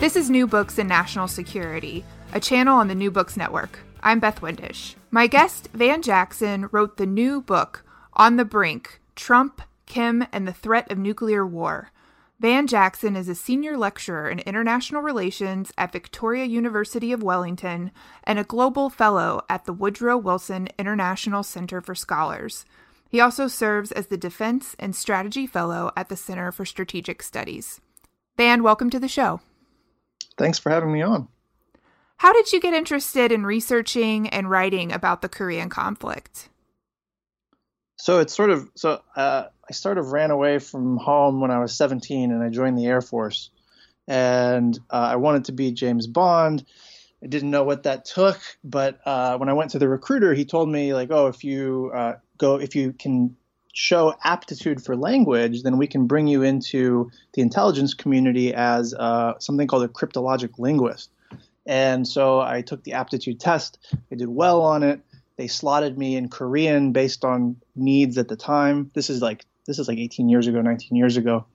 This is New Books in National Security, a channel on the New Books Network. I'm Beth Windisch. My guest, Van Jackson, wrote the new book, On the Brink Trump, Kim, and the Threat of Nuclear War. Van Jackson is a senior lecturer in international relations at Victoria University of Wellington and a global fellow at the Woodrow Wilson International Center for Scholars. He also serves as the Defense and Strategy Fellow at the Center for Strategic Studies. Van, welcome to the show. Thanks for having me on. How did you get interested in researching and writing about the Korean conflict? So it's sort of so uh, I sort of ran away from home when I was 17 and I joined the Air Force, and uh, I wanted to be James Bond. I didn't know what that took, but uh, when I went to the recruiter, he told me like, oh, if you uh, go, if you can show aptitude for language, then we can bring you into the intelligence community as uh, something called a cryptologic linguist. And so I took the aptitude test. I did well on it. They slotted me in Korean based on needs at the time. This is like this is like 18 years ago, 19 years ago,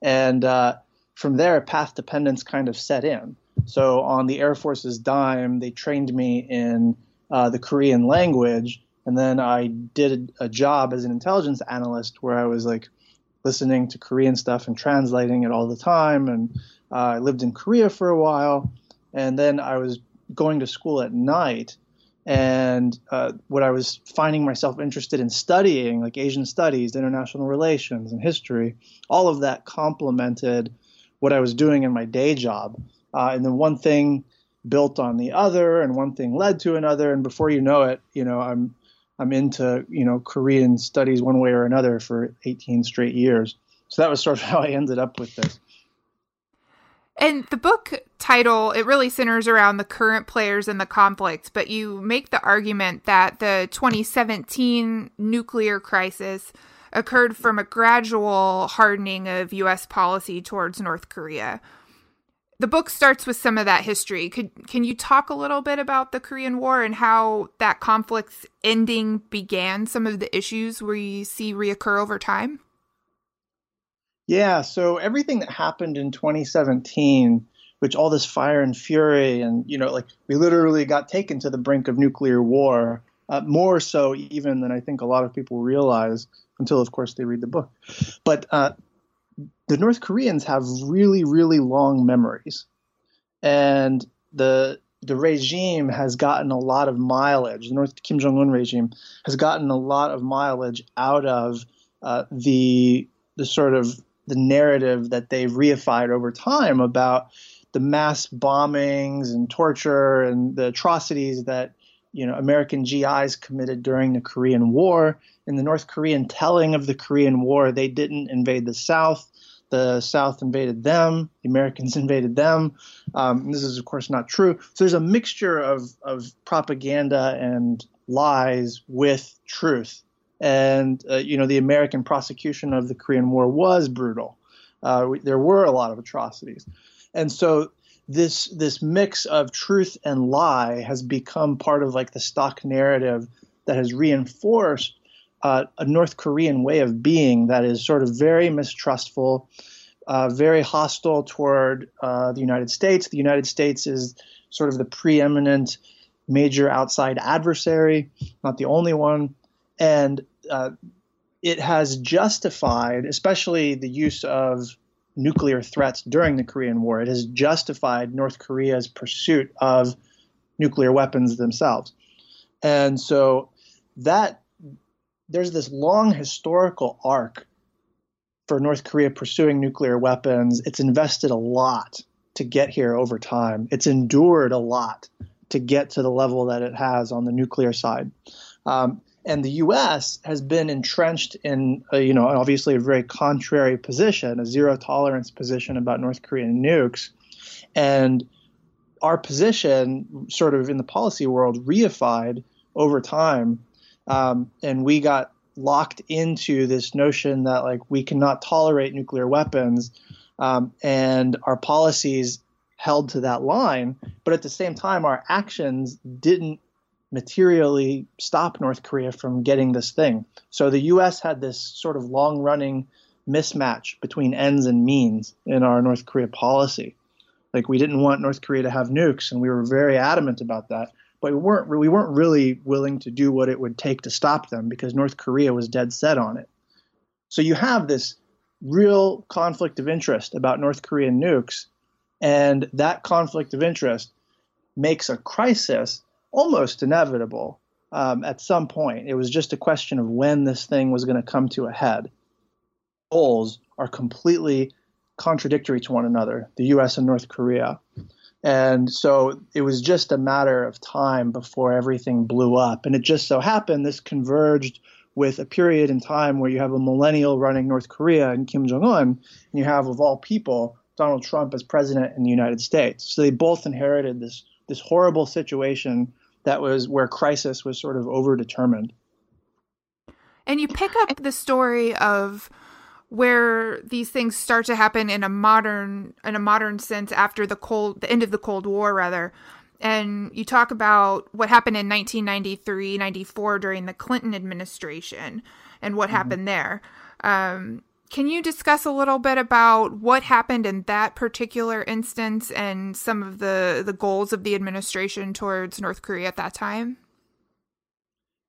and uh, from there, path dependence kind of set in. So on the Air Force's dime, they trained me in uh, the Korean language, and then I did a job as an intelligence analyst where I was like listening to Korean stuff and translating it all the time. And uh, I lived in Korea for a while. And then I was going to school at night. And uh, what I was finding myself interested in studying, like Asian studies, international relations, and history, all of that complemented what I was doing in my day job. Uh, and then one thing built on the other, and one thing led to another. And before you know it, you know, I'm I'm into you know Korean studies one way or another for 18 straight years. So that was sort of how I ended up with this. And the book title, it really centers around the current players in the conflict, but you make the argument that the 2017 nuclear crisis occurred from a gradual hardening of U.S. policy towards North Korea the book starts with some of that history. Could can you talk a little bit about the Korean War and how that conflict's ending began? Some of the issues we see reoccur over time. Yeah. So everything that happened in 2017, which all this fire and fury, and you know, like we literally got taken to the brink of nuclear war. Uh, more so even than I think a lot of people realize until, of course, they read the book. But uh, the North Koreans have really, really long memories, and the the regime has gotten a lot of mileage. The North Kim Jong Un regime has gotten a lot of mileage out of uh, the the sort of the narrative that they've reified over time about the mass bombings and torture and the atrocities that you know American GIs committed during the Korean War. In the North Korean telling of the Korean War, they didn't invade the South the South invaded them, the Americans invaded them. Um, this is, of course, not true. So there's a mixture of, of propaganda and lies with truth And, uh, you know, the American prosecution of the Korean War was brutal. Uh, there were a lot of atrocities. And so this this mix of truth and lie has become part of like the stock narrative that has reinforced uh, a North Korean way of being that is sort of very mistrustful, uh, very hostile toward uh, the United States. The United States is sort of the preeminent major outside adversary, not the only one, and uh, it has justified, especially the use of nuclear threats during the Korean War. It has justified North Korea's pursuit of nuclear weapons themselves. And so that there's this long historical arc for North Korea pursuing nuclear weapons. It's invested a lot to get here over time. It's endured a lot to get to the level that it has on the nuclear side. Um, and the U.S. has been entrenched in, a, you know, obviously a very contrary position, a zero tolerance position about North Korean nukes, and our position, sort of in the policy world, reified over time, um, and we got locked into this notion that like we cannot tolerate nuclear weapons, um, and our policies held to that line, but at the same time, our actions didn't materially stop North Korea from getting this thing. So the U.S. had this sort of long running mismatch between ends and means in our North Korea policy. Like we didn't want North Korea to have nukes, and we were very adamant about that. But we weren't we weren't really willing to do what it would take to stop them because North Korea was dead set on it. So you have this real conflict of interest about North Korean nukes, and that conflict of interest makes a crisis almost inevitable um, at some point. It was just a question of when this thing was going to come to a head. Goals are completely contradictory to one another, the US and North Korea. And so it was just a matter of time before everything blew up. And it just so happened this converged with a period in time where you have a millennial running North Korea and Kim Jong un, and you have, of all people, Donald Trump as president in the United States. So they both inherited this this horrible situation that was where crisis was sort of overdetermined. And you pick up the story of where these things start to happen in a modern in a modern sense after the cold the end of the Cold War rather. And you talk about what happened in 1993, 94 during the Clinton administration and what mm-hmm. happened there. Um, can you discuss a little bit about what happened in that particular instance and some of the, the goals of the administration towards North Korea at that time?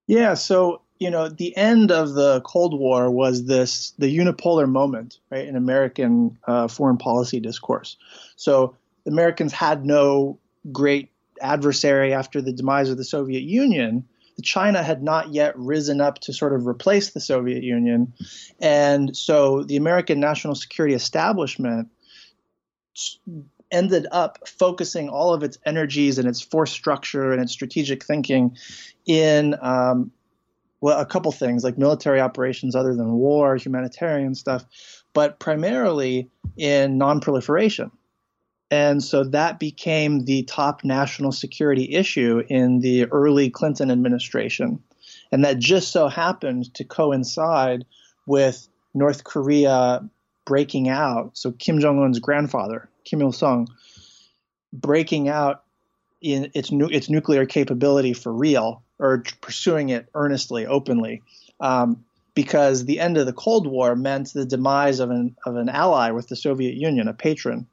Yeah, so you know, the end of the Cold War was this the unipolar moment, right, in American uh, foreign policy discourse. So Americans had no great adversary after the demise of the Soviet Union, China had not yet risen up to sort of replace the Soviet Union. And so the American national security establishment ended up focusing all of its energies and its force structure and its strategic thinking in um, well, a couple things like military operations other than war, humanitarian stuff, but primarily in nonproliferation. And so that became the top national security issue in the early Clinton administration. And that just so happened to coincide with North Korea breaking out. So Kim Jong un's grandfather, Kim Il sung, breaking out in its, nu- its nuclear capability for real or pursuing it earnestly, openly. Um, because the end of the Cold War meant the demise of an, of an ally with the Soviet Union, a patron.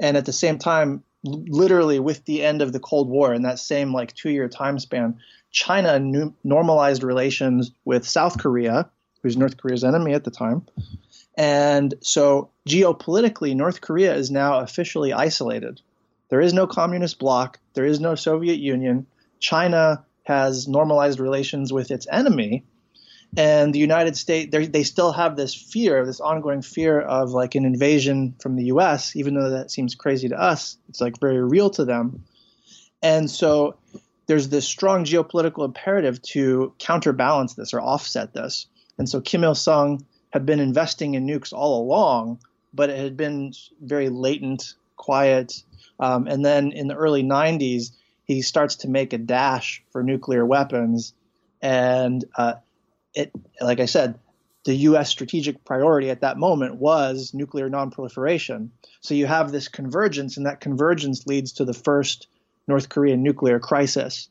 And at the same time literally with the end of the cold war in that same like two year time span china new, normalized relations with south korea who's north korea's enemy at the time. And so geopolitically north korea is now officially isolated. There is no communist bloc. There is no soviet union. China has normalized relations with its enemy and the United States they still have this fear, this ongoing fear of like an invasion from the U.S. Even though that seems crazy to us, it's like very real to them. And so there's this strong geopolitical imperative to counterbalance this or offset this. And so Kim Il Sung had been investing in nukes all along, but it had been very latent, quiet. Um, and then in the early 90s, he starts to make a dash for nuclear weapons. And uh, it, like I said, the U.S. strategic priority at that moment was nuclear nonproliferation. So you have this convergence, and that convergence leads to the first North Korean nuclear crisis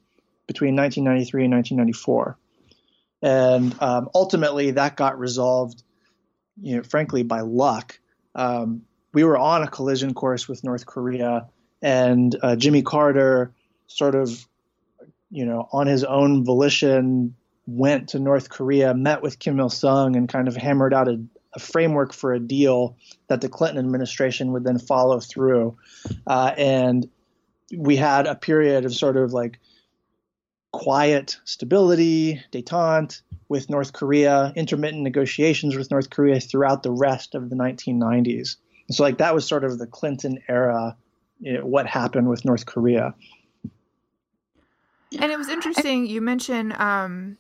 between 1993 and 1994. And um, ultimately, that got resolved, you know, frankly, by luck. Um, we were on a collision course with North Korea, and uh, Jimmy Carter sort of, you know, on his own volition, went to North Korea, met with Kim Il sung, and kind of hammered out a, a, framework for a deal that the Clinton administration would then follow through. Uh, and we had a period of sort of like quiet stability, detente with North Korea, intermittent negotiations with North Korea throughout the rest of the 1990s. And so, like, that was sort of the Clinton era, you know, what happened with North Korea. And it was interesting. You mentioned um,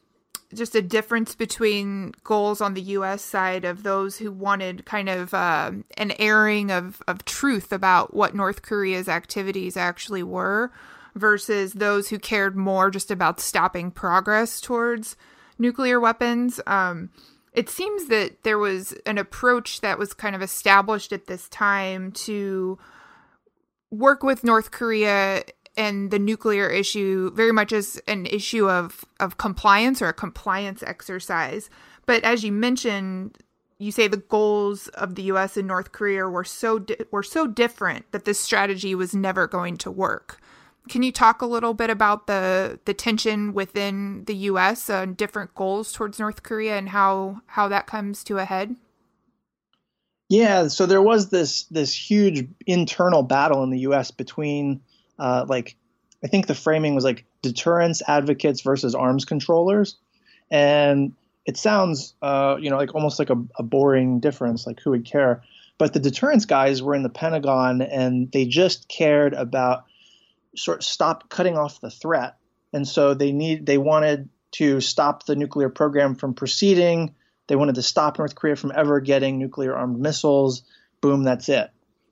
just a difference between goals on the U.S. side of those who wanted kind of uh, an airing of, of truth about what North Korea's activities actually were versus those who cared more just about stopping progress towards nuclear weapons. Um, it seems that there was an approach that was kind of established at this time to work with North Korea and the nuclear issue very much as an issue of of compliance or a compliance exercise. But as you mentioned, you say the goals of the U.S. and North Korea were so di- were so different that this strategy was never going to work. Can you talk a little bit about the the tension within the U.S. and different goals towards North Korea and how how that comes to a head? Yeah, so there was this this huge internal battle in the U.S. between uh, like I think the framing was like deterrence advocates versus arms controllers, and it sounds uh, you know like almost like a, a boring difference. Like who would care? But the deterrence guys were in the Pentagon, and they just cared about sort of stop cutting off the threat, and so they need they wanted to stop the nuclear program from proceeding. They wanted to stop North Korea from ever getting nuclear armed missiles. Boom, that's it.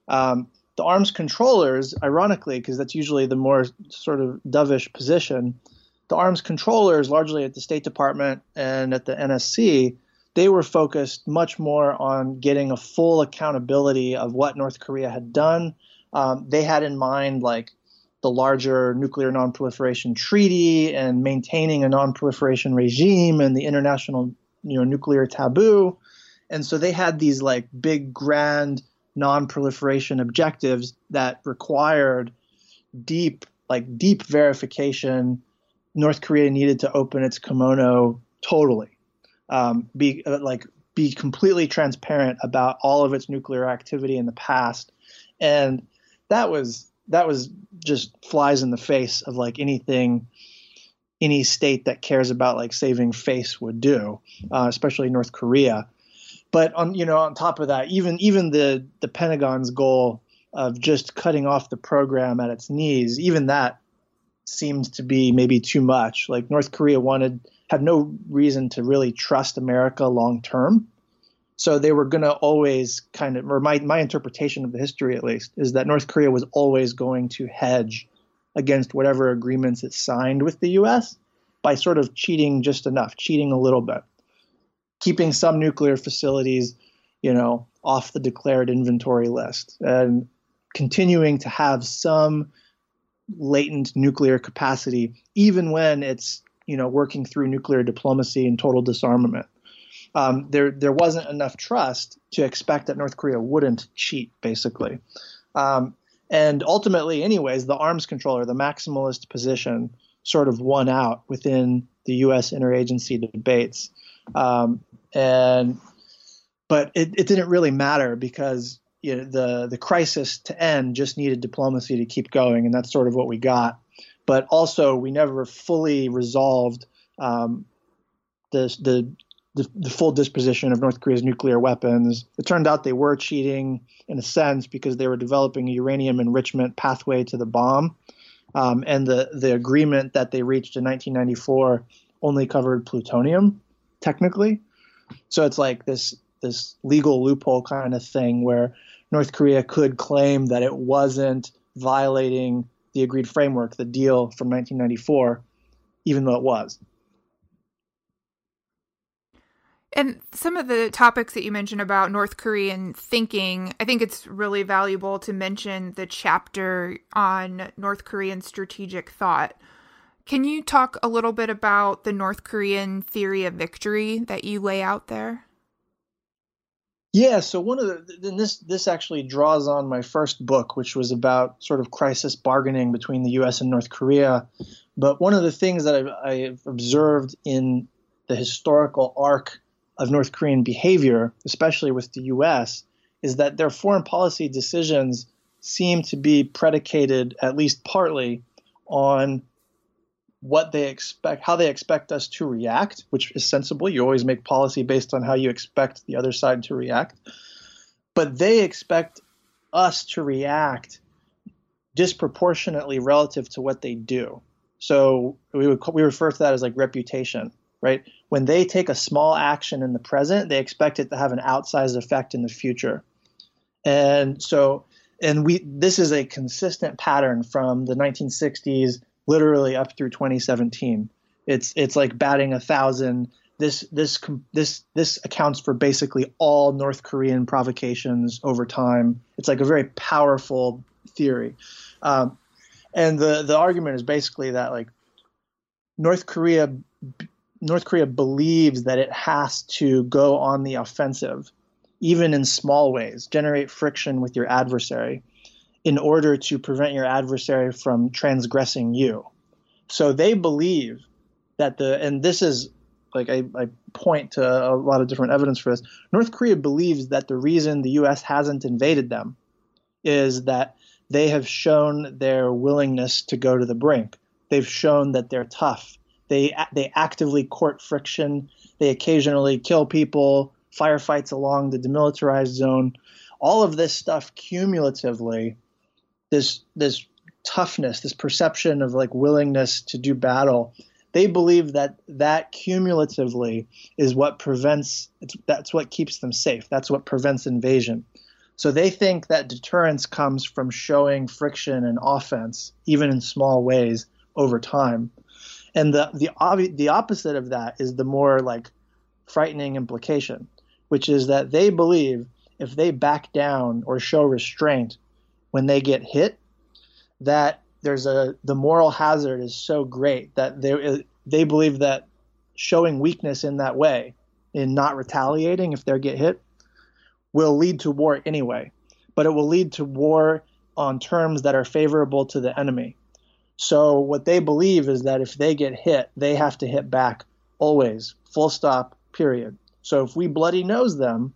Um, the arms controllers, ironically, because that's usually the more sort of dovish position, the arms controllers, largely at the State Department and at the NSC, they were focused much more on getting a full accountability of what North Korea had done. Um, they had in mind like the larger nuclear nonproliferation treaty and maintaining a nonproliferation regime and the international you know nuclear taboo and so they had these like big grand non-proliferation objectives that required deep like deep verification north korea needed to open its kimono totally um, be uh, like be completely transparent about all of its nuclear activity in the past and that was that was just flies in the face of like anything any state that cares about like saving face would do, uh, especially North Korea. But on you know on top of that, even even the the Pentagon's goal of just cutting off the program at its knees, even that seemed to be maybe too much. Like North Korea wanted had no reason to really trust America long term. So they were going to always kind of, or my, my interpretation of the history at least, is that North Korea was always going to hedge against whatever agreements it signed with the US by sort of cheating just enough, cheating a little bit, keeping some nuclear facilities, you know, off the declared inventory list and continuing to have some latent nuclear capacity, even when it's, you know, working through nuclear diplomacy and total disarmament um, there there wasn't enough trust to expect that North Korea wouldn't cheat, basically. Um, and ultimately, anyways, the arms controller, the maximalist position, sort of won out within the U.S. interagency debates. Um, and but it, it didn't really matter because you know, the the crisis to end just needed diplomacy to keep going, and that's sort of what we got. But also, we never fully resolved um, the the the, the, full disposition of North Korea's nuclear weapons. It turned out they were cheating in a sense because they were developing a uranium enrichment pathway to the bomb. Um, and the, the agreement that they reached in 1994 only covered plutonium, technically. So it's like this this legal loophole kind of thing where North Korea could claim that it wasn't violating the agreed framework, the deal from 1994, even though it was. And some of the topics that you mentioned about North Korean thinking, I think it's really valuable to mention the chapter on North Korean strategic thought. Can you talk a little bit about the North Korean theory of victory that you lay out there? Yeah, so one of the this this actually draws on my first book, which was about sort of crisis bargaining between the U.S. and North Korea. But one of the things that I've, I've observed in the historical arc of North Korean behavior, especially with the U.S., is that their foreign policy decisions seem to be predicated, at least partly, on what they expect, how they expect us to react, which is sensible. You always make policy based on how you expect the other side to react. But they expect us to react disproportionately relative to what they do. So we would we refer to that as like reputation, right? When they take a small action in the present, they expect it to have an outsized effect in the future. And so and we this is a consistent pattern from the 1960s literally up through 2017. It's it's like batting a thousand. This this this this accounts for basically all North Korean provocations over time. It's like a very powerful theory, um, and the the argument is basically that like North Korea North Korea believes that it has to go on the offensive, even in small ways, generate friction with your adversary in order to prevent your adversary from transgressing you. So they believe that the, and this is like I, I, point to a lot of different evidence for this. North Korea believes that the reason the U.S. hasn't invaded them is that they have shown their willingness to go to the brink. They've shown that they're tough. They they actively court friction. They occasionally kill people, firefights along the demilitarized zone. All of this stuff cumulatively this this toughness, this perception of like willingness to do battle, they believe that that cumulatively is what prevents that's what keeps them safe. That's what prevents invasion. So they think that deterrence comes from showing friction and offense, even in small ways, over time. And the the obvi- the opposite of that is the more like frightening implication, which is that they believe if they back down or show restraint when they get hit that there's a the moral hazard is so great that they they believe that showing weakness in that way in not retaliating if they get hit will lead to war anyway. But it will lead to war on terms that are favorable to the enemy. So what they believe is that if they get hit they have to hit back always full stop period. So if we bloody nose them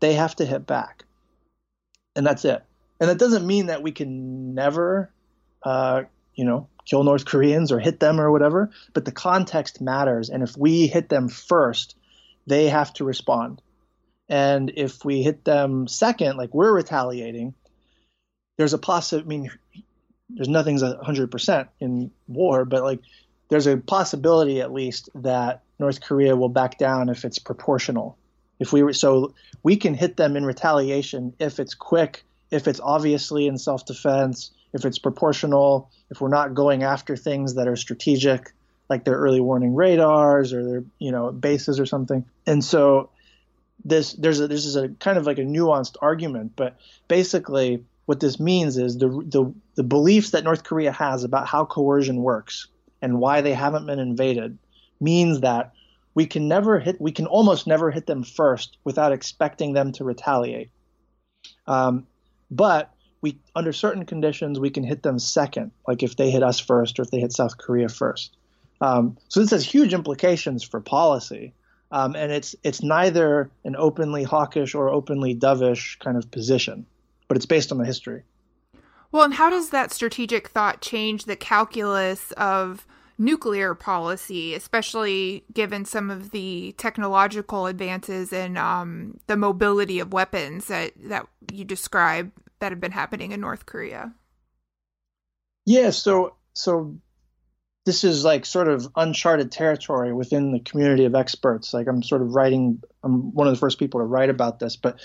they have to hit back. And that's it and that doesn't mean that we can never, uh, you know, kill North Koreans or hit them or whatever. But the context matters, and if we hit them first, they have to respond. And if we hit them second, like we're retaliating, there's a possible. I mean, there's nothing's hundred percent in war, but like there's a possibility at least that North Korea will back down if it's proportional. If we so we can hit them in retaliation if it's quick if it's obviously in self defense, if it's proportional, if we're not going after things that are strategic, like their early warning radars or their you know bases or something. And so this there's a, this is a kind of like a nuanced argument, but basically what this means is the the the beliefs that North Korea has about how coercion works and why they haven't been invaded means that we can never hit we can almost never hit them first without expecting them to retaliate. Um, but we under certain conditions we can hit them second, like if they hit us first or if they hit South Korea first. Um, so this has huge implications for policy, um, and it's it's neither an openly hawkish or openly dovish kind of position, but it's based on the history. Well, and how does that strategic thought change the calculus of nuclear policy, especially given some of the technological advances and um, the mobility of weapons that, that you describe that have been happening in North Korea? Yeah, so so this is like sort of uncharted territory within the community of experts. Like I'm sort of writing, I'm one of the first people to write about this, but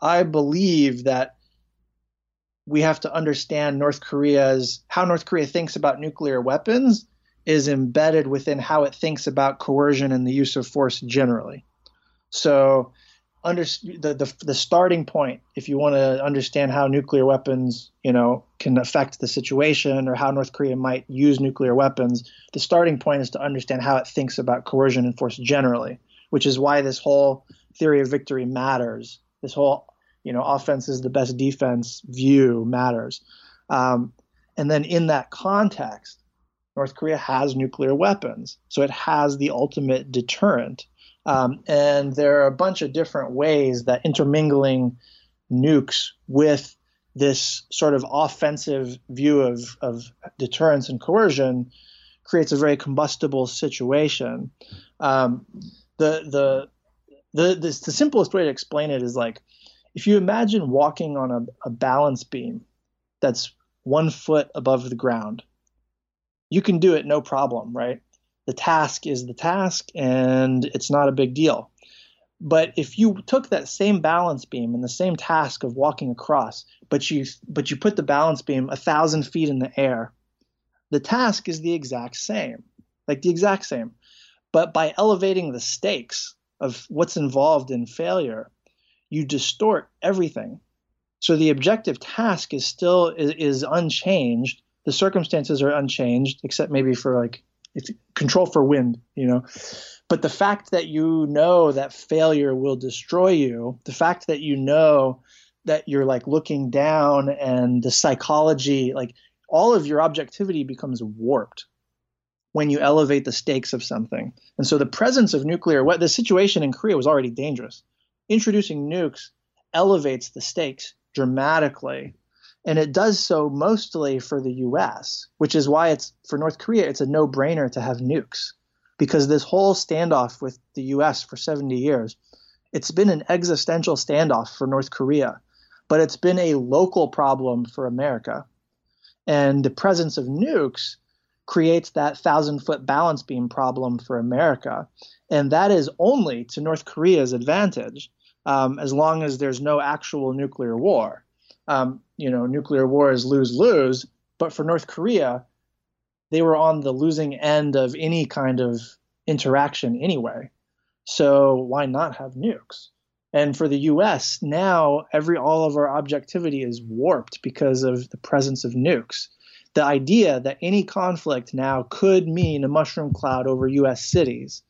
I believe that we have to understand North Korea's how North Korea thinks about nuclear weapons is embedded within how it thinks about coercion and the use of force generally. So, under the, the the starting point, if you want to understand how nuclear weapons, you know, can affect the situation or how North Korea might use nuclear weapons, the starting point is to understand how it thinks about coercion and force generally, which is why this whole theory of victory matters. This whole, you know, offense is the best defense view matters. Um, and then in that context, North Korea has nuclear weapons, so it has the ultimate deterrent. Um, and there are a bunch of different ways that intermingling nukes with this sort of offensive view of, of deterrence and coercion creates a very combustible situation. Um, the, the, the, the, the simplest way to explain it is like if you imagine walking on a, a balance beam that's one foot above the ground, you can do it no problem, right? The task is the task and it's not a big deal. But if you took that same balance beam and the same task of walking across, but you but you put the balance beam a thousand feet in the air, the task is the exact same, like the exact same. But by elevating the stakes of what's involved in failure, you distort everything. So the objective task is still is, is unchanged. The circumstances are unchanged, except maybe for like control for wind, you know. But the fact that you know that failure will destroy you, the fact that you know that you're like looking down and the psychology, like all of your objectivity becomes warped when you elevate the stakes of something. And so the presence of nuclear, what the situation in Korea was already dangerous. Introducing nukes elevates the stakes dramatically. And it does so mostly for the US, which is why it's for North Korea, it's a no brainer to have nukes. Because this whole standoff with the US for 70 years, it's been an existential standoff for North Korea, but it's been a local problem for America. And the presence of nukes creates that thousand foot balance beam problem for America. And that is only to North Korea's advantage um, as long as there's no actual nuclear war. Um, you know, nuclear war is lose lose. But for North Korea, they were on the losing end of any kind of interaction anyway. So why not have nukes? And for the U.S. now, every all of our objectivity is warped because of the presence of nukes. The idea that any conflict now could mean a mushroom cloud over U.S. cities,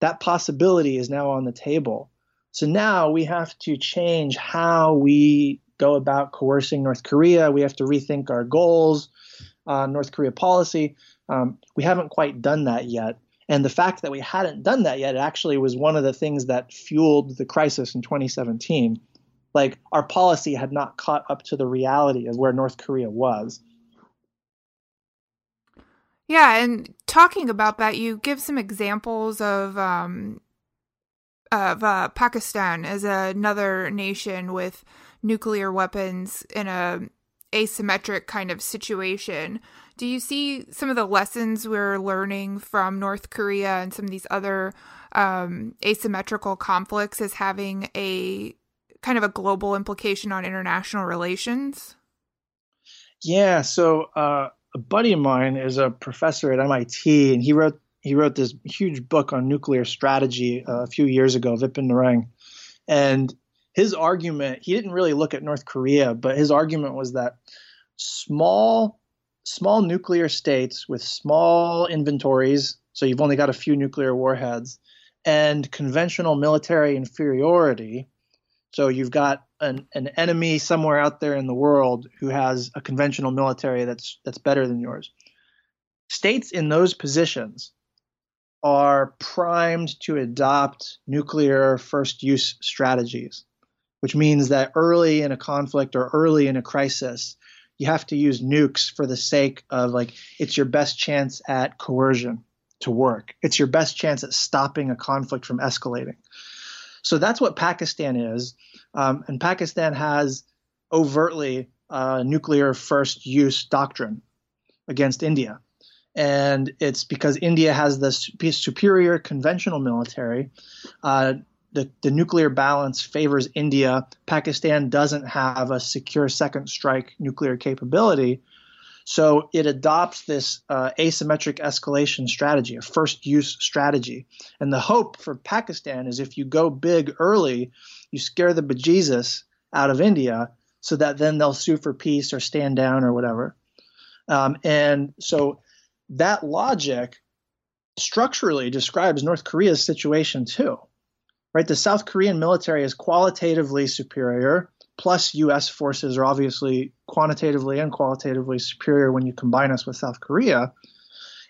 that possibility is now on the table. So now we have to change how we go about coercing North Korea. We have to rethink our goals, uh, North Korea policy. Um, we haven't quite done that yet. And the fact that we hadn't done that yet actually was one of the things that fueled the crisis in 2017. Like our policy had not caught up to the reality of where North Korea was. Yeah, and talking about that, you give some examples of um, of uh, Pakistan as another nation with nuclear weapons in a asymmetric kind of situation. Do you see some of the lessons we're learning from North Korea and some of these other um, asymmetrical conflicts as having a kind of a global implication on international relations? Yeah, so uh, a buddy of mine is a professor at MIT, and he wrote he wrote this huge book on nuclear strategy uh, a few years ago, Vipin Narang. And his argument, he didn't really look at North Korea, but his argument was that small small nuclear states with small inventories, so you've only got a few nuclear warheads, and conventional military inferiority, so you've got an, an enemy somewhere out there in the world who has a conventional military that's that's better than yours. States in those positions are primed to adopt nuclear first use strategies, which means that early in a conflict or early in a crisis, you have to use nukes for the sake of like it's your best chance at coercion to work. It's your best chance at stopping a conflict from escalating. So that's what Pakistan is. Um, and Pakistan has overtly uh, nuclear first use doctrine against India and it's because India has this superior conventional military. Uh, the, the nuclear balance favors India. Pakistan doesn't have a secure second strike nuclear capability. So it adopts this uh, asymmetric escalation strategy, a first use strategy. And the hope for Pakistan is if you go big early, you scare the bejesus out of India so that then they'll sue for peace or stand down or whatever. Um, and so that logic structurally describes North Korea's situation too. Right? The South Korean military is qualitatively superior plus US forces are obviously quantitatively and qualitatively superior when you combine us with South Korea.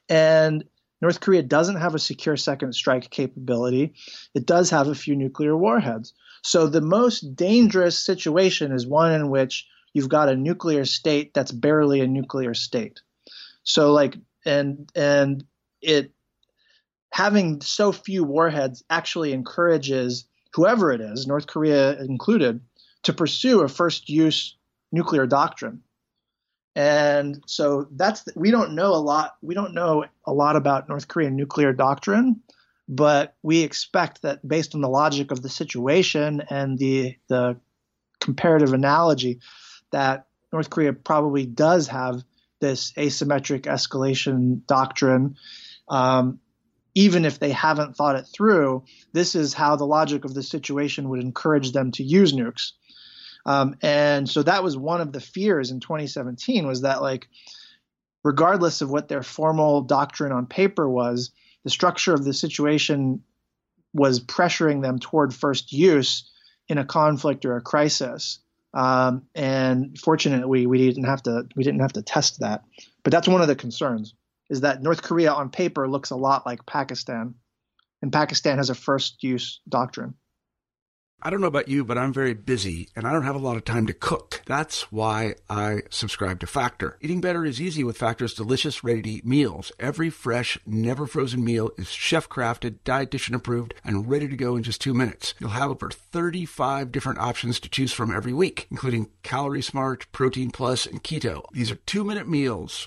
And North Korea doesn't have a secure second strike capability. It does have a few nuclear warheads. So the most dangerous situation is one in which you've got a nuclear state that's barely a nuclear state. So like and and it having so few warheads actually encourages whoever it is, North Korea included, to pursue a first use nuclear doctrine. And so that's we don't know a lot. We don't know a lot about North Korean nuclear doctrine, but we expect that based on the logic of the situation and the the comparative analogy, that North Korea probably does have this asymmetric escalation doctrine. Um, even if they haven't thought it through, this is how the logic of the situation would encourage them to use nukes. Um, and so that was one of the fears in 2017 was that like, regardless of what their formal doctrine on paper was, the structure of the situation was pressuring them toward first use in a conflict or a crisis. Um, and fortunately, we didn't have to we didn't have to test that. But that's one of the concerns is that North Korea on paper looks a lot like Pakistan, and Pakistan has a first use doctrine. I don't know about you, but I'm very busy and I don't have a lot of time to cook. That's why I subscribe to Factor. Eating better is easy with Factor's delicious, ready to eat meals. Every fresh, never frozen meal is chef crafted, dietitian approved, and ready to go in just two minutes. You'll have over 35 different options to choose from every week, including Calorie Smart, Protein Plus, and Keto. These are two minute meals.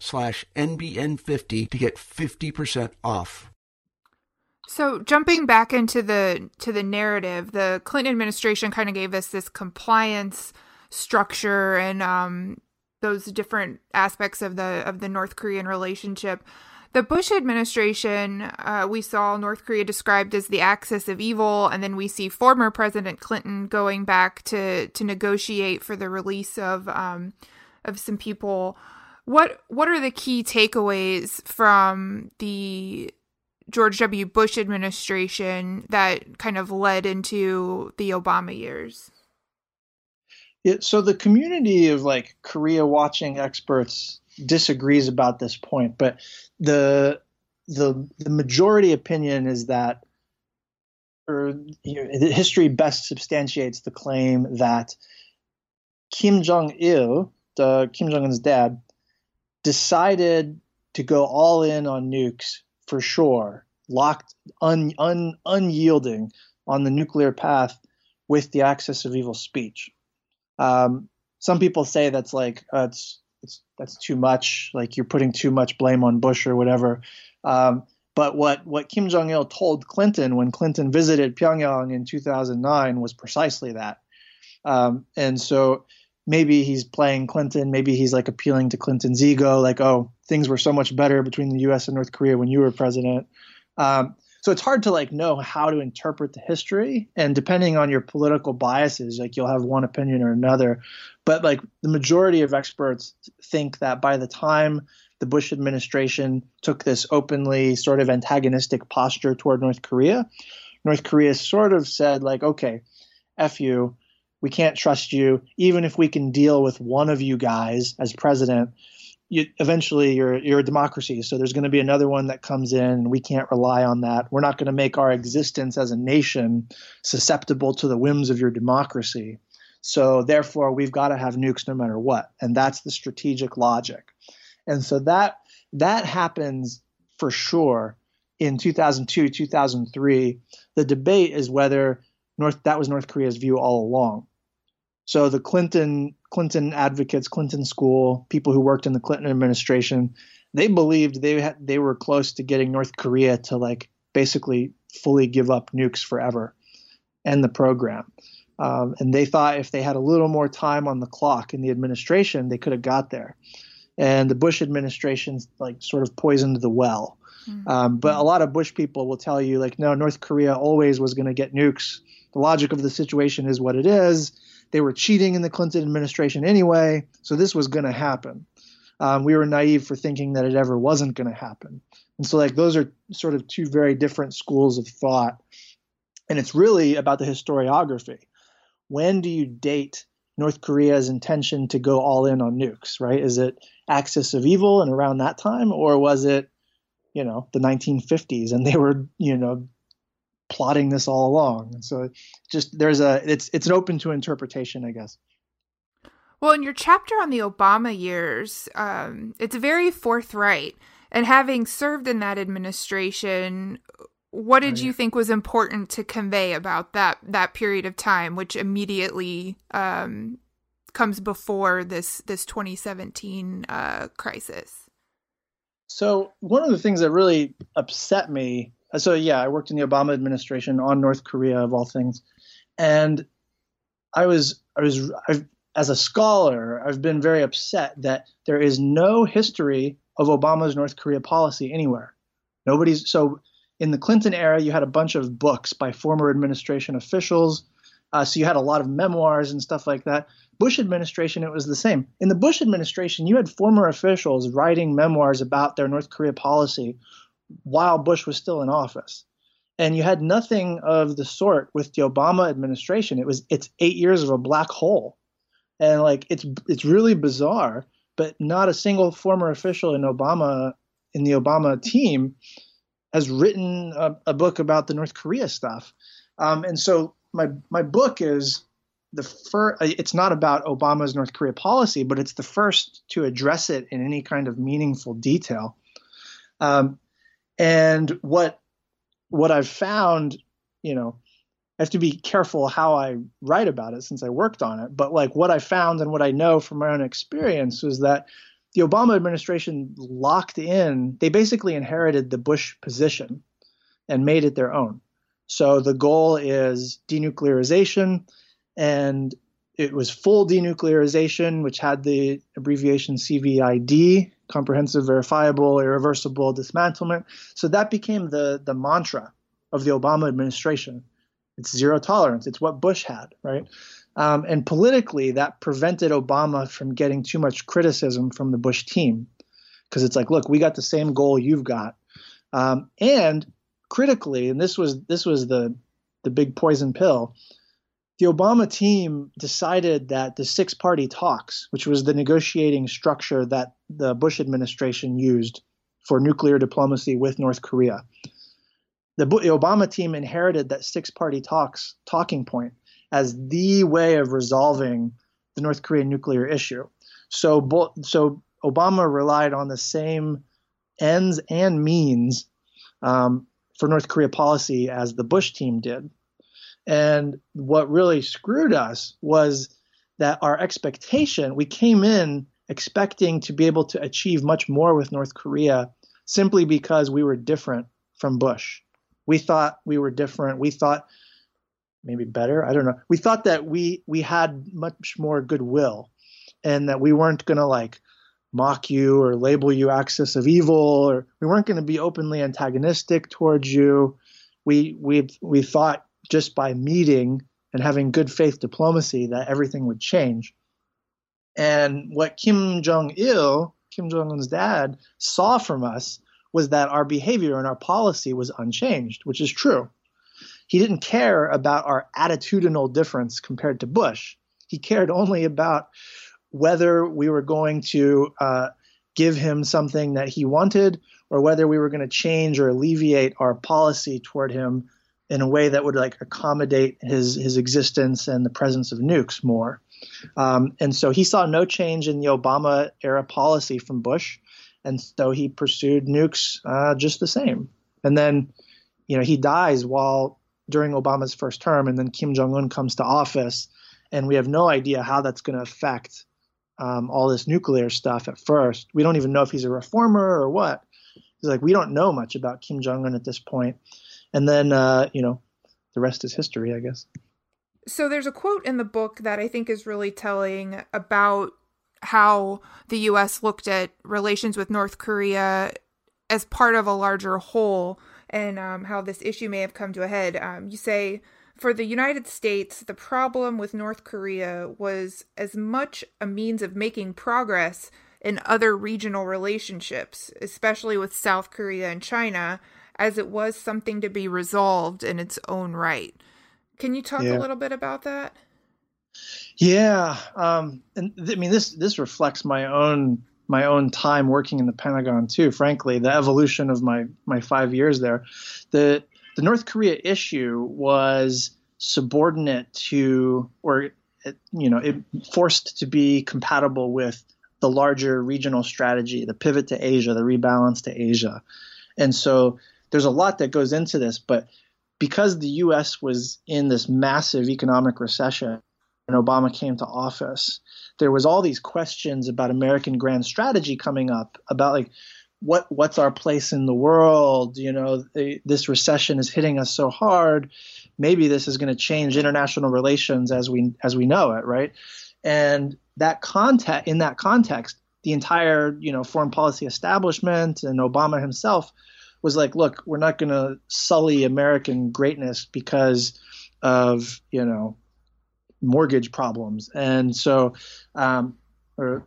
slash NBN50 to get 50% off. So jumping back into the to the narrative, the Clinton administration kind of gave us this compliance structure and um, those different aspects of the of the North Korean relationship. The Bush administration, uh, we saw North Korea described as the axis of evil, and then we see former President Clinton going back to to negotiate for the release of um, of some people what what are the key takeaways from the George W. Bush administration that kind of led into the Obama years? Yeah, so the community of like Korea watching experts disagrees about this point, but the the the majority opinion is that or you know, the history best substantiates the claim that Kim Jong Il, the Kim Jong Un's dad, decided to go all in on nukes for sure, locked, un, un, unyielding on the nuclear path with the axis of evil speech. Um, some people say that's like uh, it's, it's that's too much, like you're putting too much blame on Bush or whatever. Um, but what what Kim Jong Il told Clinton when Clinton visited Pyongyang in 2009 was precisely that. Um, and so maybe he's playing Clinton. Maybe he's like appealing to Clinton's ego, like, oh, things were so much better between the U.S. and North Korea when you were president. Um, so it's hard to like know how to interpret the history, and depending on your political biases, like you'll have one opinion or another. But like the majority of experts think that by the time the Bush administration took this openly sort of antagonistic posture toward North Korea, North Korea sort of said like, okay, f you we can't trust you, even if we can deal with one of you guys as president. you, eventually you're you're a democracy, so there's going to be another one that comes in, and we can't rely on that. We're not going to make our existence as a nation susceptible to the whims of your democracy. So therefore, we've got to have nukes no matter what, and that's the strategic logic. And so that that happens for sure in 2002, 2003. The debate is whether North that was North Korea's view all along. So the Clinton Clinton advocates, Clinton school, people who worked in the Clinton administration, they believed they had they were close to getting North Korea to like basically fully give up nukes forever, end the program. Um, and they thought if they had a little more time on the clock in the administration, they could have got there. And the Bush administration like sort of poisoned the well. Mm-hmm. Um, but a lot of Bush people will tell you like, no, North Korea always was going to get nukes. The logic of the situation is what it is they were cheating in the Clinton administration anyway, so this was going to happen. Um, we were naive for thinking that it ever wasn't going to happen. And so, like, those are sort of two very different schools of thought. And it's really about the historiography. When do you date North Korea's intention to go all in on nukes, right? Is it axis of evil and around that time, or was it, you know, the 1950s and they were, you know, plotting this all along. And so just there's a it's it's an open to interpretation, I guess. Well, in your chapter on the Obama years, um, it's very forthright. And having served in that administration, what did you think was important to convey about that that period of time, which immediately um, comes before this this 2017 uh, crisis? So one of the things that really upset me so yeah, I worked in the Obama administration on North Korea of all things, and I was I was I've, as a scholar I've been very upset that there is no history of Obama's North Korea policy anywhere. Nobody's so in the Clinton era you had a bunch of books by former administration officials, uh, so you had a lot of memoirs and stuff like that. Bush administration, it was the same. In the Bush administration, you had former officials writing memoirs about their North Korea policy while Bush was still in office. And you had nothing of the sort with the Obama administration. It was it's eight years of a black hole. And like it's it's really bizarre, but not a single former official in Obama in the Obama team has written a, a book about the North Korea stuff. Um, and so my my book is the first. It's not about Obama's North Korea policy, but it's the first to address it in any kind of meaningful detail. Um, and what what I've found, you know, I have to be careful how I write about it since I worked on it. But like what I found and what I know from my own experience was that the Obama administration locked in, they basically inherited the Bush position and made it their own. So the goal is denuclearization, and it was full denuclearization, which had the abbreviation CVID, comprehensive, verifiable, irreversible dismantlement. So that became the the mantra of the Obama administration. It's zero tolerance. It's what Bush had, right? Um, and politically, that prevented Obama from getting too much criticism from the Bush team, because it's like, look, we got the same goal you've got, um, and critically, and this was this was the the big poison pill the Obama team decided that the six party talks, which was the negotiating structure that the Bush administration used for nuclear diplomacy with North Korea, the, Obama team inherited that six party talks talking point as the way of resolving the North Korean nuclear issue. So, so Obama relied on the same ends and means um, for North Korea policy as the Bush team did. And what really screwed us was that our expectation, we came in expecting to be able to achieve much more with North Korea simply because we were different from Bush. We thought we were different. We thought maybe better, I don't know. We thought that we we had much more goodwill and that we weren't going to like mock you or label you axis of evil or we weren't going to be openly antagonistic towards you. We we we thought just by meeting and having good faith diplomacy that everything would change. And what Kim Jong il, Kim Jong un's dad, saw from us was that our behavior and our policy was unchanged, which is true. He didn't care about our attitudinal difference compared to Bush. He cared only about whether we were going to uh, give him something that he wanted or whether we were going to change or alleviate our policy toward him in a way that would like accommodate his his existence and the presence of nukes more. Um, and so he saw no change in the Obama era policy from Bush, and so he pursued nukes uh, just the same. And then, you know, he dies while during Obama's first term, and then Kim Jong Un comes to office, and we have no idea how that's going to affect um, all this nuclear stuff at first. We don't even know if he's a reformer or what. He's like, we don't know much about Kim Jong Un at this point. And then, uh, you know, the rest is history, I guess. So there's a quote in the book that I think is really telling about how the US looked at relations with North Korea as part of a larger whole and um, how this issue may have come to a head. Um, you say, for the United States, the problem with North Korea was as much a means of making progress in other regional relationships, especially with South Korea and China, as it was something to be resolved in its own right. Can you talk yeah. a little bit about that? Yeah, um, and th- I mean this this reflects my own my own time working in the Pentagon too. Frankly, the evolution of my my five years there, the the North Korea issue was subordinate to, or you know, it forced to be compatible with the larger regional strategy, the pivot to Asia, the rebalance to Asia, and so there's a lot that goes into this, but because the U.S. was in this massive economic recession when Obama came to office, there was all these questions about American grand strategy coming up about like what what's our place in the world? You know, the, this recession is hitting us so hard. Maybe this is going to change international relations as we as we know it, right? And that context in that context, the entire you know foreign policy establishment and Obama himself was like, look, we're not going to sully American greatness because of you know mortgage problems, and so, um, or,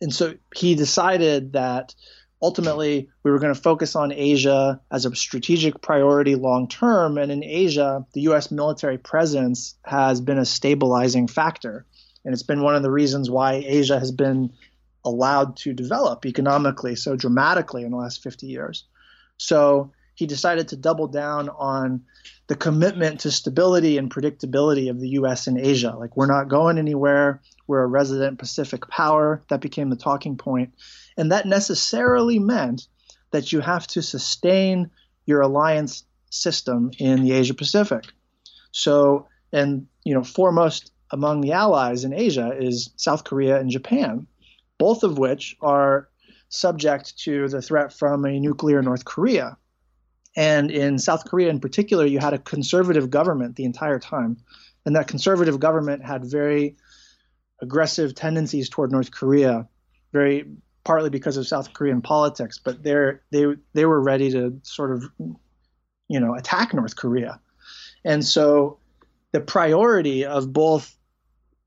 and so he decided that ultimately we were going to focus on Asia as a strategic priority long term, and in Asia, the U.S. military presence has been a stabilizing factor, and it's been one of the reasons why Asia has been allowed to develop economically so dramatically in the last 50 years. So he decided to double down on the commitment to stability and predictability of the US in Asia. Like, we're not going anywhere. We're a resident Pacific power. That became the talking point. And that necessarily meant that you have to sustain your alliance system in the Asia Pacific. So, and, you know, foremost among the allies in Asia is South Korea and Japan, both of which are subject to the threat from a nuclear North Korea. And in South Korea, in particular, you had a conservative government the entire time. And that conservative government had very aggressive tendencies toward North Korea, very partly because of South Korean politics, but they're, they they were ready to sort of, you know, attack North Korea. And so the priority of both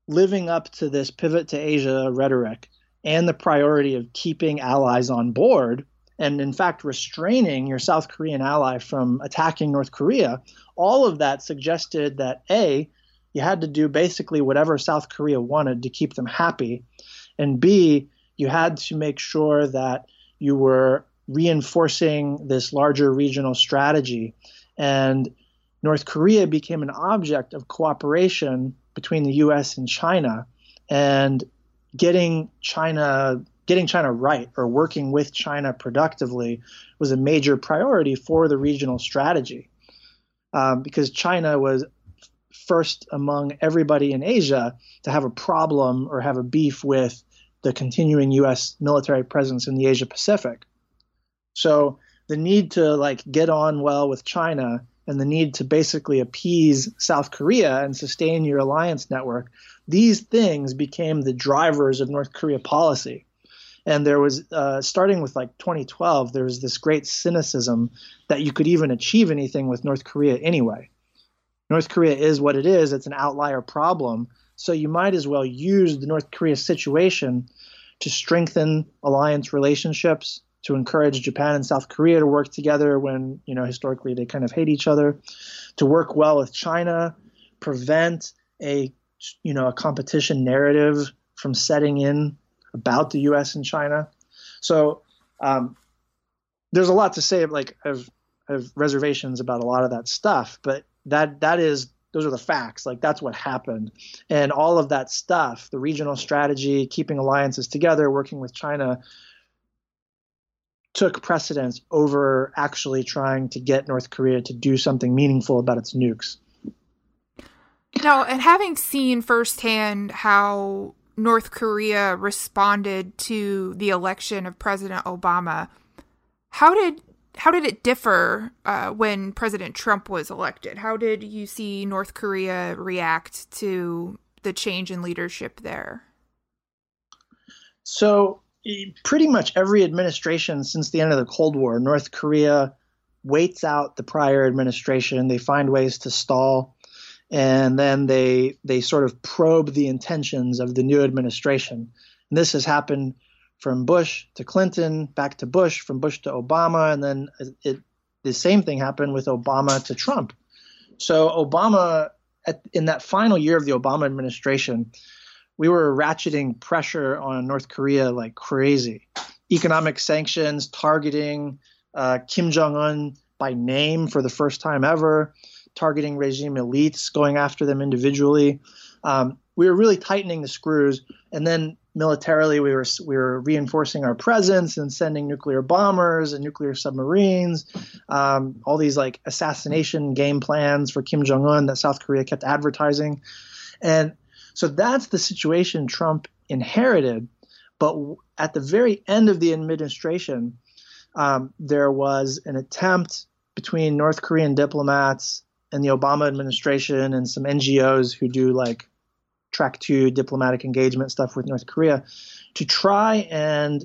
living up to this pivot to Asia rhetoric and the priority of keeping allies on board and in fact restraining your South Korean ally from attacking North Korea, all of that suggested that A, you had to do basically whatever South Korea wanted to keep them happy, and B, you had to make sure that you were reinforcing this larger regional strategy. And North Korea became an object of cooperation between the US and China. And getting China getting China right or working with China productively was a major priority for the regional strategy um, because China was first among everybody in Asia to have a problem or have a beef with the continuing U.S. military presence in the Asia Pacific. So the need to like get on well with China and the need to basically appease South Korea and sustain your alliance network these things became the drivers of North Korea policy. And there was, uh, starting with like 2012, there was this great cynicism that you could even achieve anything with North Korea anyway. North Korea is what it is, it's an outlier problem. So you might as well use the North Korea situation to strengthen alliance relationships, to encourage Japan and South Korea to work together when, you know, historically they kind of hate each other, to work well with China, prevent a you know a competition narrative from setting in about the U.S. and China. So um, there's a lot to say. Like I've, I've reservations about a lot of that stuff, but that that is those are the facts. Like that's what happened, and all of that stuff, the regional strategy, keeping alliances together, working with China, took precedence over actually trying to get North Korea to do something meaningful about its nukes. Now, and having seen firsthand how North Korea responded to the election of President Obama, how did how did it differ uh, when President Trump was elected? How did you see North Korea react to the change in leadership there? So, pretty much every administration since the end of the Cold War, North Korea waits out the prior administration. They find ways to stall, and then they they sort of probe the intentions of the new administration. And this has happened from Bush to Clinton, back to Bush, from Bush to Obama, and then it, the same thing happened with Obama to Trump. So Obama, at, in that final year of the Obama administration, we were ratcheting pressure on North Korea like crazy. Economic sanctions, targeting uh, Kim Jong Un by name for the first time ever, targeting regime elites, going after them individually. Um, we were really tightening the screws, and then militarily we were we were reinforcing our presence and sending nuclear bombers and nuclear submarines um, all these like assassination game plans for Kim Jong Un that South Korea kept advertising and so that's the situation Trump inherited but at the very end of the administration um, there was an attempt between North Korean diplomats and the Obama administration and some NGOs who do like track two diplomatic engagement stuff with North Korea to try and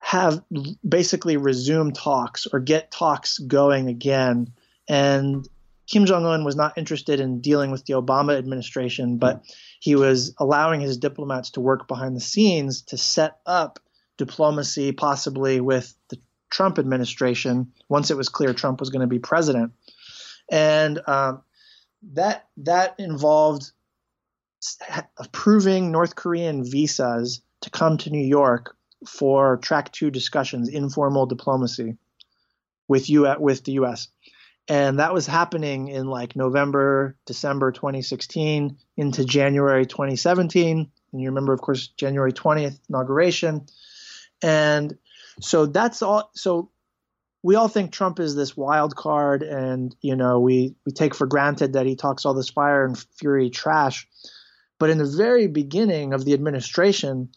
have basically resume talks or get talks going again. And Kim Jong un was not interested in dealing with the Obama administration, but he was allowing his diplomats to work behind the scenes to set up diplomacy, possibly with the Trump administration, once it was clear Trump was going to be president. And um, that that involved approving North Korean visas to come to New York for track two discussions, informal diplomacy with you with the U.S. And that was happening in like November, December 2016 into January 2017. And you remember, of course, January 20th inauguration. And so that's all. So we all think Trump is this wild card, and you know we we take for granted that he talks all this fire and fury trash. But in the very beginning of the administration,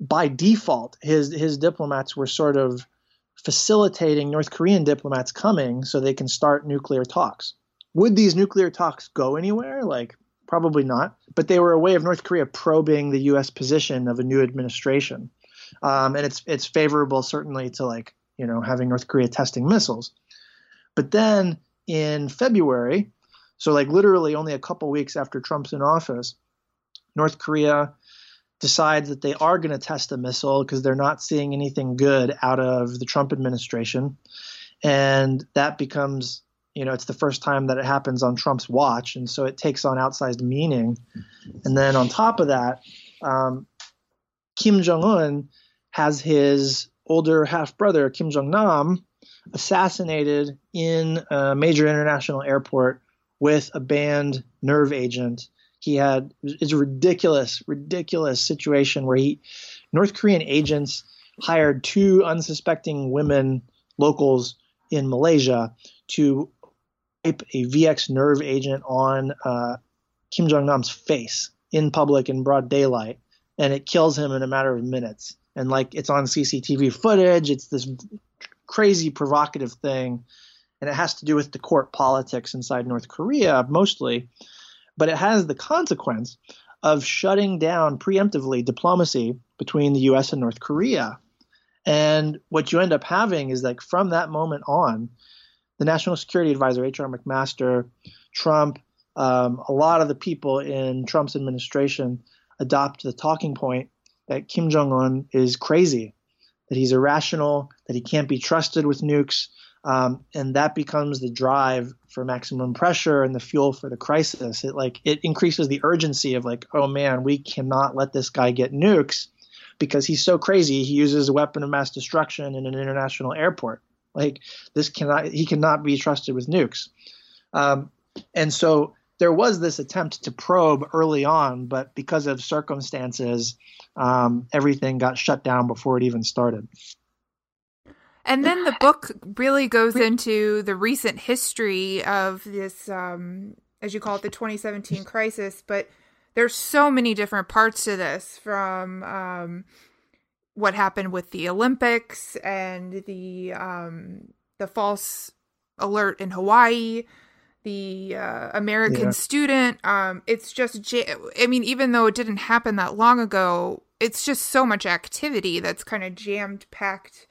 by default, his his diplomats were sort of facilitating North Korean diplomats coming so they can start nuclear talks. Would these nuclear talks go anywhere? Like probably not. But they were a way of North Korea probing the U.S. position of a new administration, um, and it's it's favorable certainly to like you know having North Korea testing missiles. But then in February, so like literally only a couple weeks after Trump's in office, North Korea decides that they are going to test a missile because they're not seeing anything good out of the Trump administration. And that becomes, you know, it's the first time that it happens on Trump's watch. And so it takes on outsized meaning. And then on top of that, um, Kim Jong un has his older half brother, Kim Jong nam, assassinated in a major international airport with a banned nerve agent he had it's a ridiculous, ridiculous situation where he North Korean agents hired two unsuspecting women locals in Malaysia to pipe a VX nerve agent on uh, Kim Jong Nam's face in public in broad daylight, and it kills him in a matter of minutes. And like it's on CCTV footage. It's this crazy provocative thing, and it has to do with the court politics inside North Korea mostly but it has the consequence of shutting down preemptively diplomacy between the US and North Korea. And what you end up having is like from that moment on, the National Security Advisor, H.R. McMaster, Trump, um, a lot of the people in Trump's administration adopt the talking point that Kim Jong un is crazy, that he's irrational, that he can't be trusted with nukes, um, and that becomes the drive for maximum pressure and the fuel for the crisis. It like it increases the urgency of like, oh man, we cannot let this guy get nukes. because he's so crazy. He uses a weapon of mass destruction in an international airport. Like this cannot he cannot be trusted with nukes. Um, and so there was this attempt to probe early on, but because of circumstances, um, everything got shut down before it even started. And then the book really goes into the recent history of this, um, as you call it, the 2017 crisis. But there's so many different parts to this from um, what happened with the Olympics and the um, the false alert in Hawaii, the uh, American yeah. student. Um, it's just, I mean, even though it didn't happen that long ago, it's just so much activity that's kind of jammed packed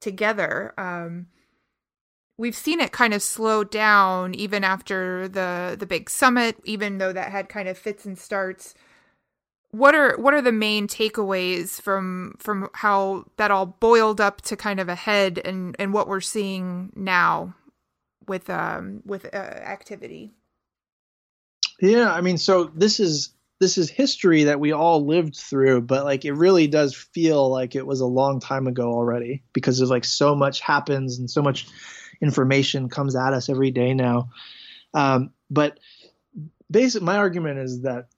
together. Um, we've seen it kind of slow down even after the the big summit, even though that had kind of fits and starts. What are what are the main takeaways from from how that all boiled up to kind of a head and and what we're seeing now with um with uh, activity? Yeah, I mean, so this is this is history that we all lived through, but like it really does feel like it was a long time ago already because there's like so much happens and so much information comes at us every day now. Um, but basically, my argument is that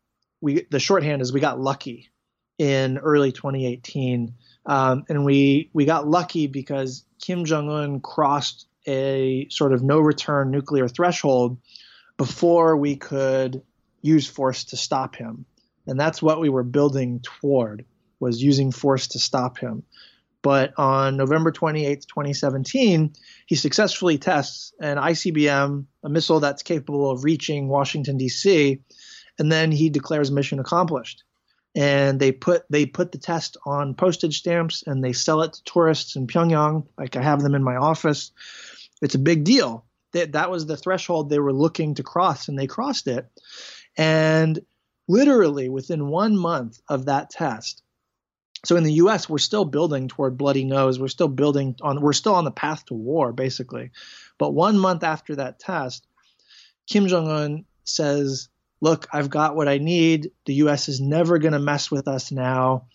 we the shorthand is we got lucky in early 2018, um, and we we got lucky because Kim Jong Un crossed a sort of no return nuclear threshold before we could use force to stop him. And that's what we were building toward was using force to stop him. But on November 28, 2017, he successfully tests an ICBM, a missile that's capable of reaching Washington D.C., and then he declares mission accomplished. And they put they put the test on postage stamps and they sell it to tourists in Pyongyang. Like I have them in my office. It's a big deal. That that was the threshold they were looking to cross, and they crossed it. And literally within one month of that test, so in the US, we're still building toward bloody nose. We're still building on, we're still on the path to war, basically. But one month after that test, Kim Jong un says, Look, I've got what I need. The US is never going to mess with us now.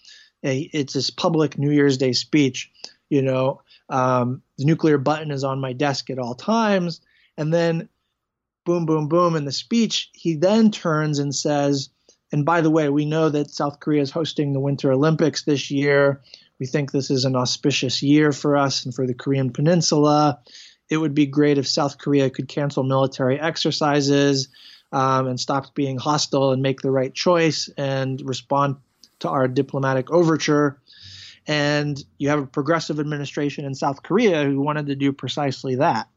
It's his public New Year's Day speech. You know, um, the nuclear button is on my desk at all times. And then boom, boom, boom in the speech, he then turns and says, and by the way, we know that South Korea is hosting the Winter Olympics this year. We think this is an auspicious year for us and for the Korean Peninsula. It would be great if South Korea could cancel military exercises um, and stop being hostile and make the right choice and respond to our diplomatic overture. And you have a progressive administration in South Korea who wanted to do precisely that.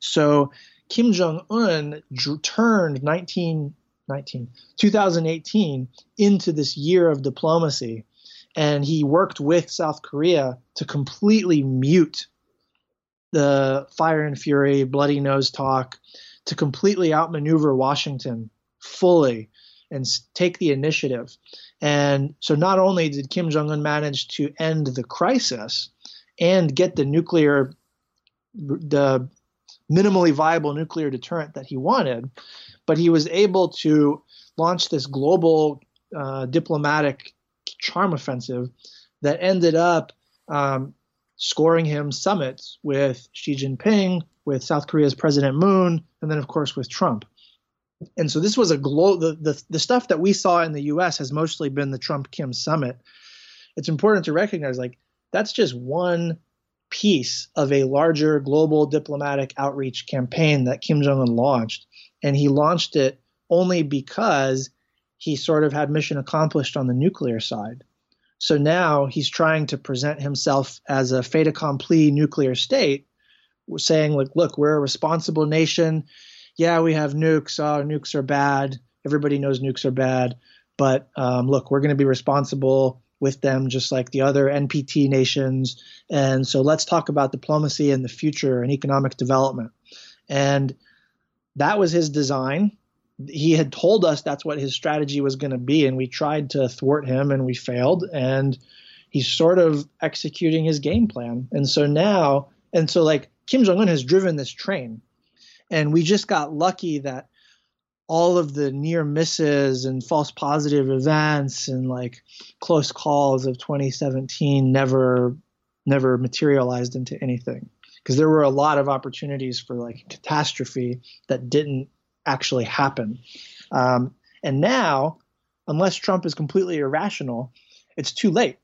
So Kim Jong Un turned 19, 19, 2018 into this year of diplomacy, and he worked with South Korea to completely mute the fire and fury, bloody nose talk, to completely outmaneuver Washington fully and take the initiative. And so not only did Kim Jong un manage to end the crisis and get the nuclear the minimally viable nuclear deterrent that he wanted, but he was able to launch this global uh, diplomatic charm offensive that ended up um, scoring him summits with Xi Jinping, with South Korea's President Moon, and then of course with Trump. And so this was a glo- the, the the stuff that we saw in the U.S. has mostly been the Trump Kim summit. It's important to recognize like that's just one piece of a larger global diplomatic outreach campaign that Kim Jong un launched. And he launched it only because he sort of had mission accomplished on the nuclear side. So now he's trying to present himself as a fait accompli nuclear state, saying, like, look, we're a responsible nation. Yeah, we have nukes. Oh, nukes are bad. Everybody knows nukes are bad. But um, look, we're going to be responsible with them, just like the other NPT nations. And so let's talk about diplomacy and the future and economic development. And that was his design. He had told us that's what his strategy was going to be, and we tried to thwart him and we failed. And he's sort of executing his game plan. And so now, and so like Kim Jong un has driven this train. And we just got lucky that all of the near misses and false positive events and like close calls of 2017 never never materialized into anything. Because there were a lot of opportunities for like catastrophe that didn't actually happen. Um, and now unless trump is completely irrational it's too late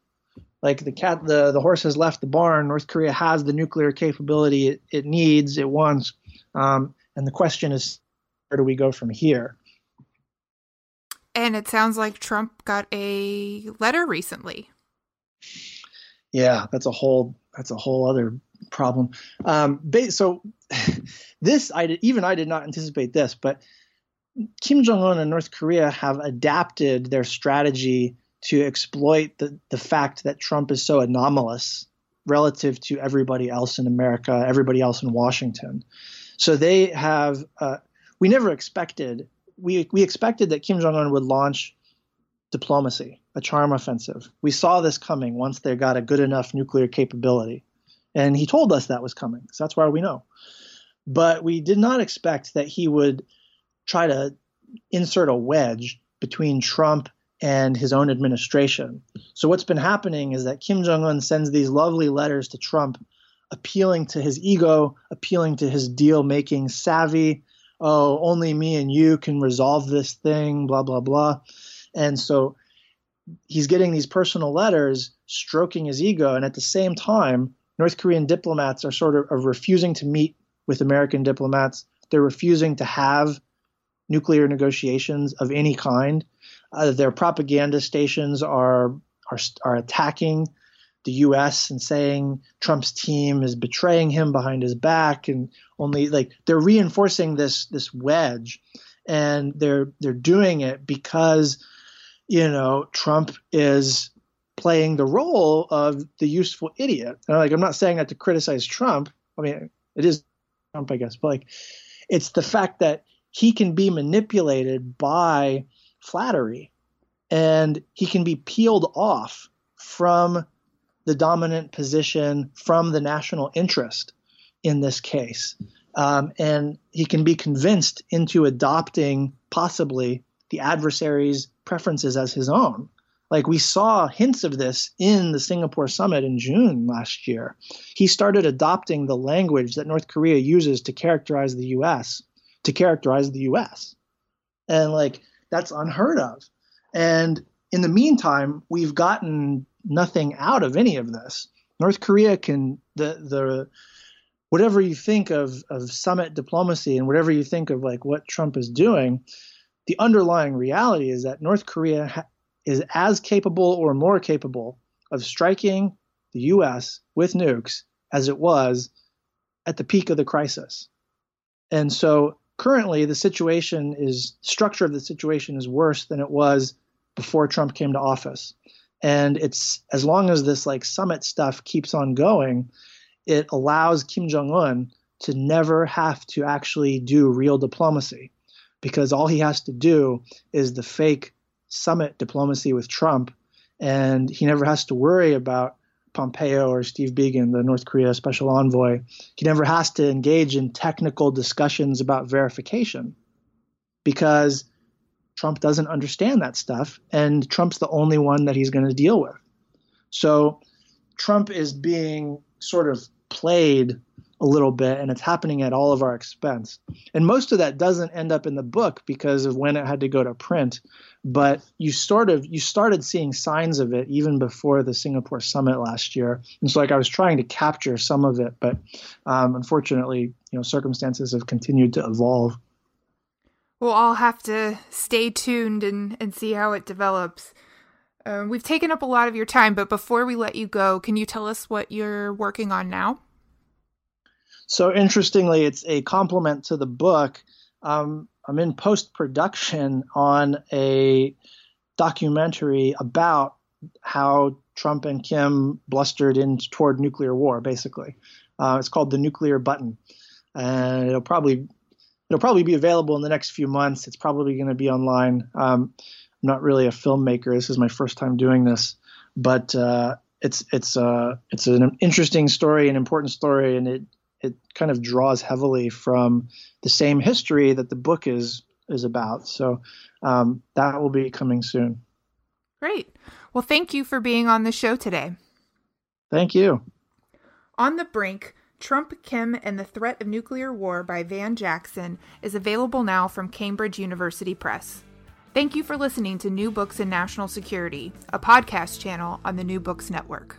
like the cat the, the horse has left the barn north korea has the nuclear capability it, it needs it wants um, and the question is where do we go from here? And it sounds like Trump got a letter recently. Yeah, that's a whole that's a whole other problem. Um, so this I did, even I did not anticipate this, but Kim Jong Un and North Korea have adapted their strategy to exploit the the fact that Trump is so anomalous relative to everybody else in America, everybody else in Washington. So they have uh, we never expected we we expected that Kim Jong Un would launch diplomacy, a charm offensive. We saw this coming once they got a good enough nuclear capability, and he told us that was coming. So that's why we know. But we did not expect that he would try to insert a wedge between Trump and his own administration. So what's been happening is that Kim Jong Un sends these lovely letters to Trump appealing to his ego, appealing to his deal making savvy, oh, only me and you can resolve this thing, blah, blah, blah. And so he's getting these personal letters stroking his ego. And at the same time, North Korean diplomats are sort of are refusing to meet with American diplomats. They're refusing to have nuclear negotiations of any kind. Uh, their propaganda stations are, are, are attacking the U.S. and saying Trump's team is betraying him behind his back, and only like they're reinforcing this this wedge, and they're they're doing it because you know Trump is playing the role of the useful idiot. And like I'm not saying that to criticize Trump. I mean, it is Trump, I guess, but like it's the fact that he can be manipulated by flattery and he can be peeled off from the dominant position from the national interest in this case. Um, and he can be convinced into adopting possibly the adversary's preferences as his own. Like we saw hints of this in the Singapore summit in June last year. He started adopting the language that North Korea uses to characterize the US, to characterize the US. And like that's unheard of. And in the meantime, we've gotten nothing out of any of this. North Korea can the the whatever you think of of summit diplomacy and whatever you think of like what Trump is doing, the underlying reality is that North Korea ha- is as capable or more capable of striking the U.S. with nukes as it was at the peak of the crisis. And so currently the situation is structure of the situation is worse than it was before Trump came to office. And it's as long as this like summit stuff keeps on going, it allows Kim Jong Un to never have to actually do real diplomacy because all he has to do is the fake summit diplomacy with Trump. And he never has to worry about Pompeo or Steve Biegun, the North Korea special envoy. He never has to engage in technical discussions about verification because Trump doesn't understand that stuff, and Trump's the only one that he's going to deal with. So Trump is being sort of played a little bit, and it's happening at all of our expense. And most of that doesn't end up in the book because of when it had to go to print. But you sort of you started seeing signs of it even before the Singapore summit last year. And so, like, I was trying to capture some of it, but um, unfortunately, you know, circumstances have continued to evolve. We'll all have to stay tuned and, and see how it develops. Uh, we've taken up a lot of your time, but before we let you go, can you tell us what you're working on now? So, interestingly, it's a complement to the book. Um, I'm in post production on a documentary about how Trump and Kim blustered in toward nuclear war, basically. Uh, it's called The Nuclear Button. And it'll probably it'll probably be available in the next few months. It's probably going to be online. Um, I'm not really a filmmaker. This is my first time doing this, but uh, it's it's uh, it's an interesting story, an important story, and it it kind of draws heavily from the same history that the book is is about. So um, that will be coming soon. Great. Well, thank you for being on the show today. Thank you. On the Brink Trump, Kim, and the Threat of Nuclear War by Van Jackson is available now from Cambridge University Press. Thank you for listening to New Books in National Security, a podcast channel on the New Books Network.